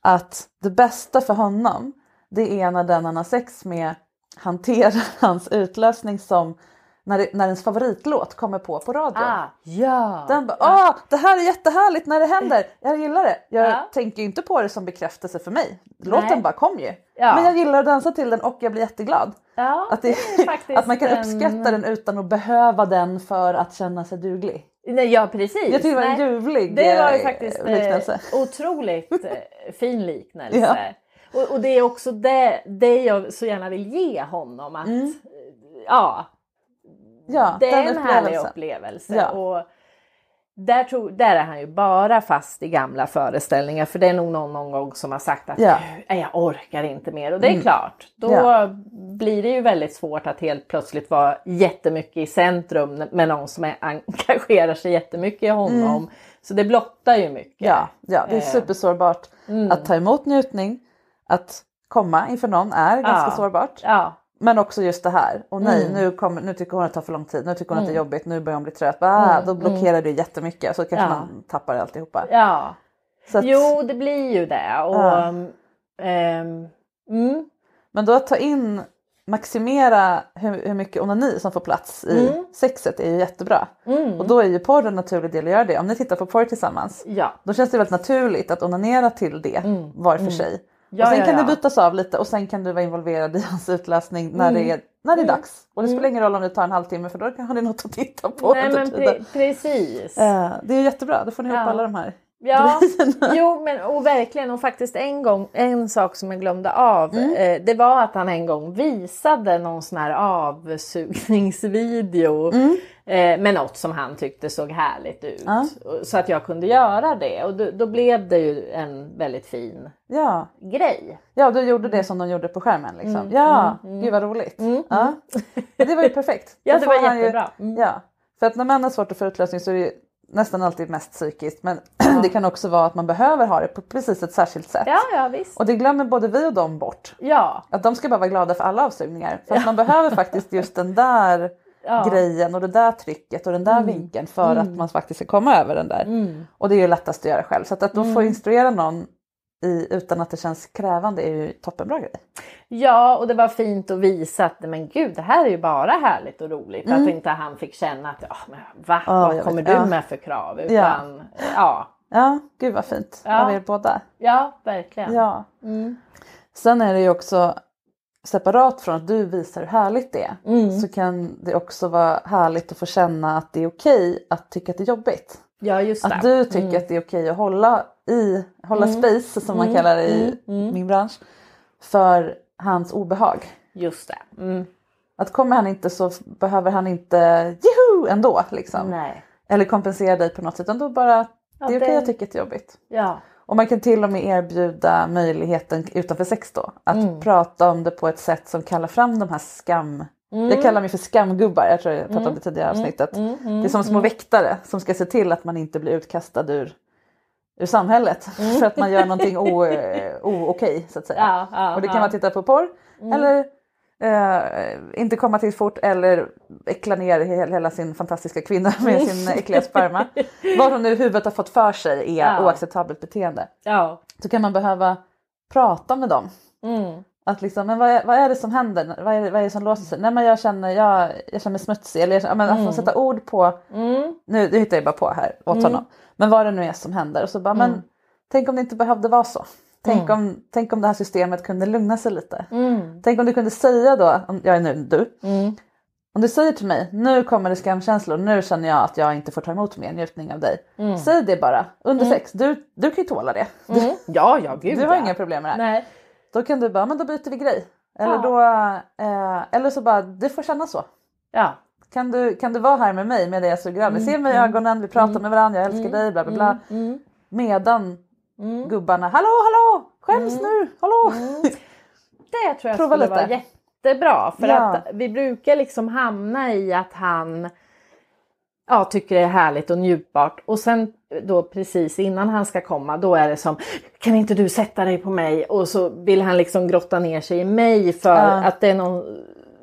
att det bästa för honom det är när den han har sex med hanterar *laughs* hans utlösning som när, det, när ens favoritlåt kommer på på radion. Ah, ja. Den bara, åh det här är jättehärligt när det händer, jag gillar det. Jag Ja. tänker inte på det som bekräftelse för mig. Låten Nej. bara kom ju. Ja. Men jag gillar att dansa till den och jag blir jätteglad. ja, Att, det, *laughs* faktiskt att man kan en- uppskatta den utan att behöva den för att känna sig duglig. Nej, ja precis. Jag tycker det var en ljuvlig Det var ju eh, faktiskt eh, liknelse. otroligt eh, fin liknelse. *laughs* Och, och det är också det, det jag så gärna vill ge honom. Att, Mm. ja, Ja, det är en härlig upplevelsen. upplevelse. Ja. Och där, tror, där är han ju bara fast i gamla föreställningar. För det är nog någon, någon gång som har sagt att Ja. "Nej, jag orkar inte mer. Och det är Mm. klart, då Ja. blir det ju väldigt svårt att helt plötsligt vara jättemycket i centrum med någon som är, engagerar sig jättemycket i honom. Så det blottar ju mycket. Mm. Ja, ja, det är Eh, supersårbart mm. att ta emot njutning. Att komma inför någon är ganska Ja. sårbart. Ja, Men också just det här. Och nej, Mm. nu, kommer, nu tycker hon att det tar för lång tid. Nu tycker hon att det är Mm. jobbigt. Nu börjar hon bli trött. Ah, Mm, Då blockerar det jättemycket. Så kanske Ja. man tappar alltihopa. ja. Så att, Jo, det blir ju det. Och, Ja. ehm, mm, Men då att ta in, maximera hur, hur mycket onani som får plats i Mm. sexet är ju jättebra. mm, Och då är ju porr en naturlig del att göra det. Om ni tittar på porr tillsammans. ja. Då känns det väldigt naturligt att onanera till det Mm, var för mm. sig. Ja, och sen ja, kan ja. det bytas av lite och sen kan du vara involverad i hans utlösning när, Mm. det, är, när det är Mm. dags. Och det spelar ingen roll om det tar en halvtimme för då har ni något att titta på Nej, under men tiden. pre- precis. Eh, det är jättebra, då får ni ihop alla de här Ja, jo men och verkligen och faktiskt en gång, en sak som jag glömde av, Mm. eh, det var att han en gång visade någon sån här avsugningsvideo Mm. eh, med något som han tyckte såg härligt ut. Ja. Så att jag kunde göra det och då, då blev det ju en väldigt fin Ja. grej. ja, du gjorde det som de gjorde på skärmen. Liksom. Mm, Ja, mm, gud vad roligt. Mm, Ja. Det var ju perfekt. *laughs* Ja det var ju- jättebra. Mm. Ja, för att när män har svårt att få utlösning så är det ju nästan alltid mest psykiskt. Men *clears throat* det kan också vara att man behöver ha det på precis ett särskilt sätt. Ja, ja visst. Och det glömmer både vi och dem bort. Ja, Att de ska bara vara glada för alla avsugningar. För att man behöver *laughs* faktiskt just den där ja. grejen och det där trycket och den där Mm. vinkeln för Mm. att man faktiskt ska komma över den där. Mm. Och det är ju lättast att göra själv. Så att, att då få Mm. instruera någon i, utan att det känns krävande är ju toppenbra grej. Ja, och det var fint att visa att men gud, det här är ju bara härligt och roligt. Mm. Att inte han fick känna att ja, men va, Ja, vad kommer vet. du Ja. med för krav? Utan ja, Ja, gud vad fint Ja. av er båda. ja verkligen. Ja. Mm. Sen är det ju också separat från att du visar hur härligt det är. Mm. Så kan det också vara härligt att få känna att det är okej att tycka att det är jobbigt. Ja, just det. Att du tycker Mm. att det är okej att hålla i, hålla Mm. space som man Mm. kallar det i Mm. Mm. min bransch. För hans obehag. Just det. Mm. Att kommer han inte så behöver han inte juhu ändå liksom. Nej. Eller kompensera dig på något sätt utan då bara det är okej det- jag tycker det är jobbigt. Ja. Och man kan till och med erbjuda möjligheten utanför sex då. Att Mm. prata om det på ett sätt som kallar fram de här skam... Jag kallar mig för skamgubbar, jag tror jag pratade om det tidigare avsnittet. det är som små väktare som ska se till att man inte blir utkastad ur, ur samhället. *laughs* För att man gör någonting eh, o-okej så att säga. Ja, ja, och det kan ja. vara titta på porr eller eh, inte komma till fort eller äckla ner he- hela sin fantastiska kvinna *laughs* med sin äckliga sperma. *laughs* Vad hon nu huvudet har fått för sig är Ja. oacceptabelt beteende. Ja. Så kan man behöva prata med dem. Mm. Att liksom, men vad är, vad är det som händer? Vad är, vad är det som låser sig? Nej men jag känner, jag, jag känner mig smutsig. Eller jag, ja, men att få sätta ord på, Mm. nu det hittar jag bara på här åt honom. Men vad det nu är som händer. Och så bara, men tänk om det inte behövde vara så. Tänk, om, tänk om det här systemet kunde lugna sig lite. Mm. Tänk om du kunde säga då, om jag är nu du. Om du säger till mig, nu kommer det skamkänslor, nu känner jag att jag inte får ta emot mer njutning av dig. Säg det bara under sex, du, du kan ju tåla det. Mm. Ja, ja, gud Du har ja. inga problem med det här. Nej. Då kan du bara, men då byter vi grej. Eller, Ja. då, eh, eller så bara, du får känna så. Ja. Kan du, kan du vara här med mig med det jag suger av? Se mig i ögonen, vi pratar med varandra, jag älskar dig, bla bla bla. Medan gubbarna, hallå hallå, skäms nu, hallå. *laughs* Det tror jag Prova skulle vara lite. jättebra. För Ja. att vi brukar liksom hamna i att han ja, tycker det är härligt och njutbart. Och sen då precis innan han ska komma då är det som kan inte du sätta dig på mig? Och så vill han liksom grotta ner sig i mig för Ja. att det är någon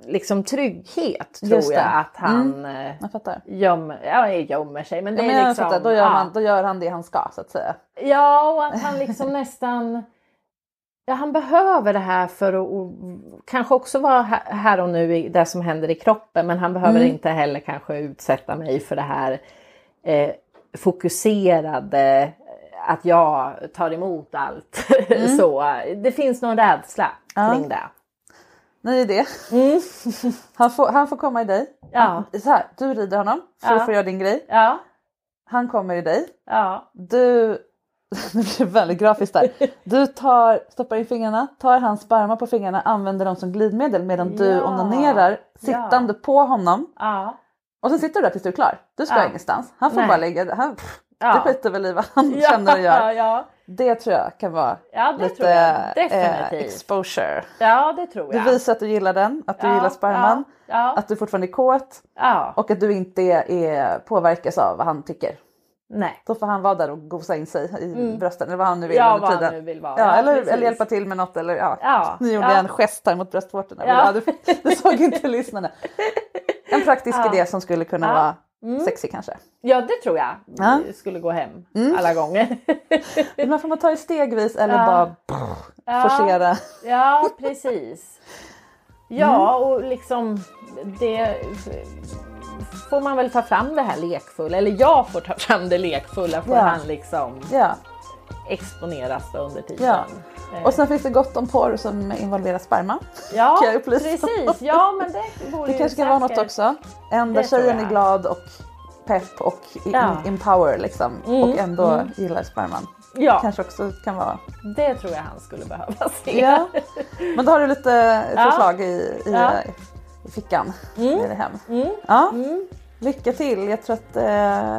liksom trygghet tror jag att han eh, Jag gömmer, ja, gömmer sig. Men det Ja, men är liksom, fattar. Då, gör ja. han, då gör han det han ska så att säga. Ja, och att han liksom *laughs* nästan... Ja, han behöver det här för att och, kanske också vara här- och nu i det som händer i kroppen. Men han behöver inte heller kanske utsätta mig för det här eh, fokuserade, att jag tar emot allt. *laughs* Så det finns någon rädsla kring det. Ny idé. *laughs* Han, får, han får komma i dig. Ja. Han, så här, du rider honom för Ja. att få göra din grej. Ja, Han kommer i dig. ja, Du, *laughs* nu blir det väldigt grafiskt där. Du tar, stoppar in fingrarna, tar hans sperma på fingrarna, använder dem som glidmedel medan du Ja. onanerar sittande på honom. ja. Och sen sitter du där tills du är klar. Du ska Ja. ingenstans. Han får Nej. bara lägga, han, Ja. du skiter väl i vad han *laughs* Ja, känner och gör. ja, Det tror jag kan vara ja, det lite tror jag eh, exposure. ja, det tror Du jag. visar att du gillar den, att du Ja, gillar sperman, Ja, ja, att du fortfarande är kåt ja. och att du inte är, är påverkas av vad han tycker. Nej. Då får han vara där och gosa in sig i brösten eller vad han nu vill Mm. Ja, under vad han tiden. nu vill vara. Ja, Ja, eller, eller hjälpa till med något eller ja. Ja, Nu gjorde ja. jag en gest här mot bröstvårtorna. Ja. Du, du såg inte lyssnarna. *laughs* En praktisk idé som skulle kunna Ja. Mm. vara sexig kanske. Ja, det tror jag Ja. Mm. Det skulle gå hem alla gånger. Man får man ta det stegvis eller bara Ja. forcera. Ja, precis. Ja, Mm. och liksom det får man väl ta fram det här lekfulla, eller jag får ta fram det lekfulla får Ja. han liksom Ja. exponeras under tiden. Ja. Eh, Och sen finns det gott om porr som involverar sperma. ja, *laughs* kan jag upplysa precis. Ja, men det vore Det kanske kan vara något också. En där Det tror tjejen är glad och pepp och Ja. empower liksom. Mm, Och ändå mm. gillar sperman. Ja, Kanske också kan vara. det tror jag han skulle behöva se. Ja. Men då har du lite Ja. förslag i, i, Ja. I fickan Mm. med dig hem. Mm. Ja. Mm. Lycka till. Jag tror att eh,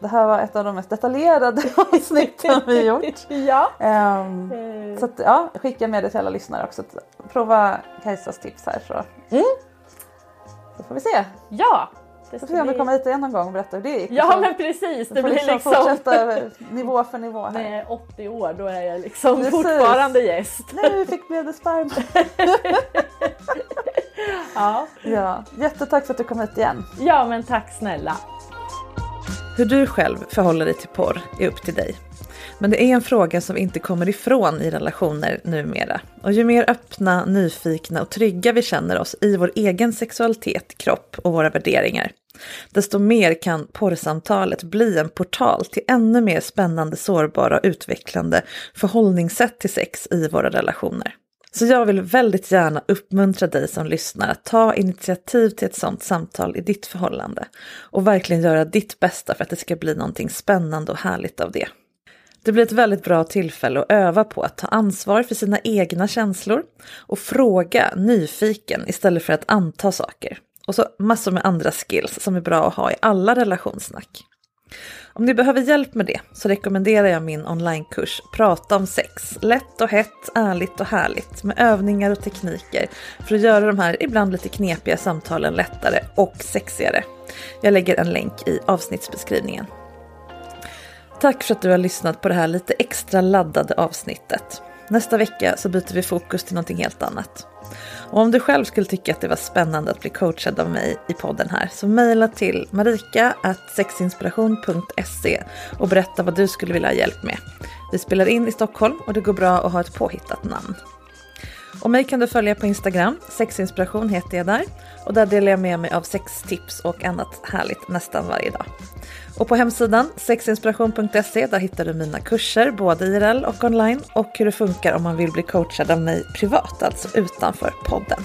det här var ett av de mest detaljerade *laughs* avsnitten vi gjort. *laughs* Ja. Eh, så att, ja, skicka med det till alla lyssnare också. Prova Kajsas tips här så, Mm. så får vi se. Ja, det ska får vi se om du kommer hit igen någon gång och berättar hur det gick. Ja Så men precis, det vi blir liksom fortsätta nivå för nivå här. med 80 år då är jag liksom Precis. fortfarande gäst. Nu fick blev det sperma. *laughs* Ja. Ja, jättetack för att du kom hit igen. ja men tack snälla. Hur du själv förhåller dig till porr är upp till dig. Men det är en fråga som vi inte kommer ifrån i relationer numera. Och ju mer öppna, nyfikna och trygga vi känner oss i vår egen sexualitet, kropp och våra värderingar, desto mer kan porrsamtalet bli en portal till ännu mer spännande, sårbara och utvecklande förhållningssätt till sex i våra relationer. Så jag vill väldigt gärna uppmuntra dig som lyssnar att ta initiativ till ett sådant samtal i ditt förhållande och verkligen göra ditt bästa för att det ska bli någonting spännande och härligt av det. Det blir ett väldigt bra tillfälle att öva på att ta ansvar för sina egna känslor och fråga nyfiken istället för att anta saker. Och så massor med andra skills som är bra att ha i alla relationssnack. Om ni behöver hjälp med det så rekommenderar jag min onlinekurs Prata om sex. Lätt och hett, ärligt och härligt med övningar och tekniker för att göra de här ibland lite knepiga samtalen lättare och sexigare. Jag lägger en länk i avsnittsbeskrivningen. Tack för att du har lyssnat på det här lite extra laddade avsnittet. Nästa vecka så byter vi fokus till någonting helt annat. Och om du själv skulle tycka att det var spännande att bli coachad av mig i podden här så mejla till marika.sexinspiration.se och berätta vad du skulle vilja ha hjälp med. Vi spelar in i Stockholm och det går bra att ha ett påhittat namn. Och mig kan du följa på Instagram, sexinspiration heter jag där. Och där delar jag med mig av sextips och annat härligt nästan varje dag. Och på hemsidan sexinspiration.se där hittar du mina kurser både IRL och online och hur det funkar om man vill bli coachad av mig privat, alltså utanför podden.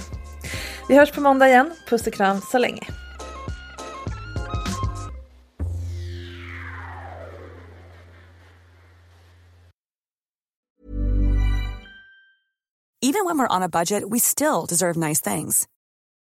Vi hörs på måndag igen. Puss och kram så länge. Even when we're on a budget we still deserve nice things.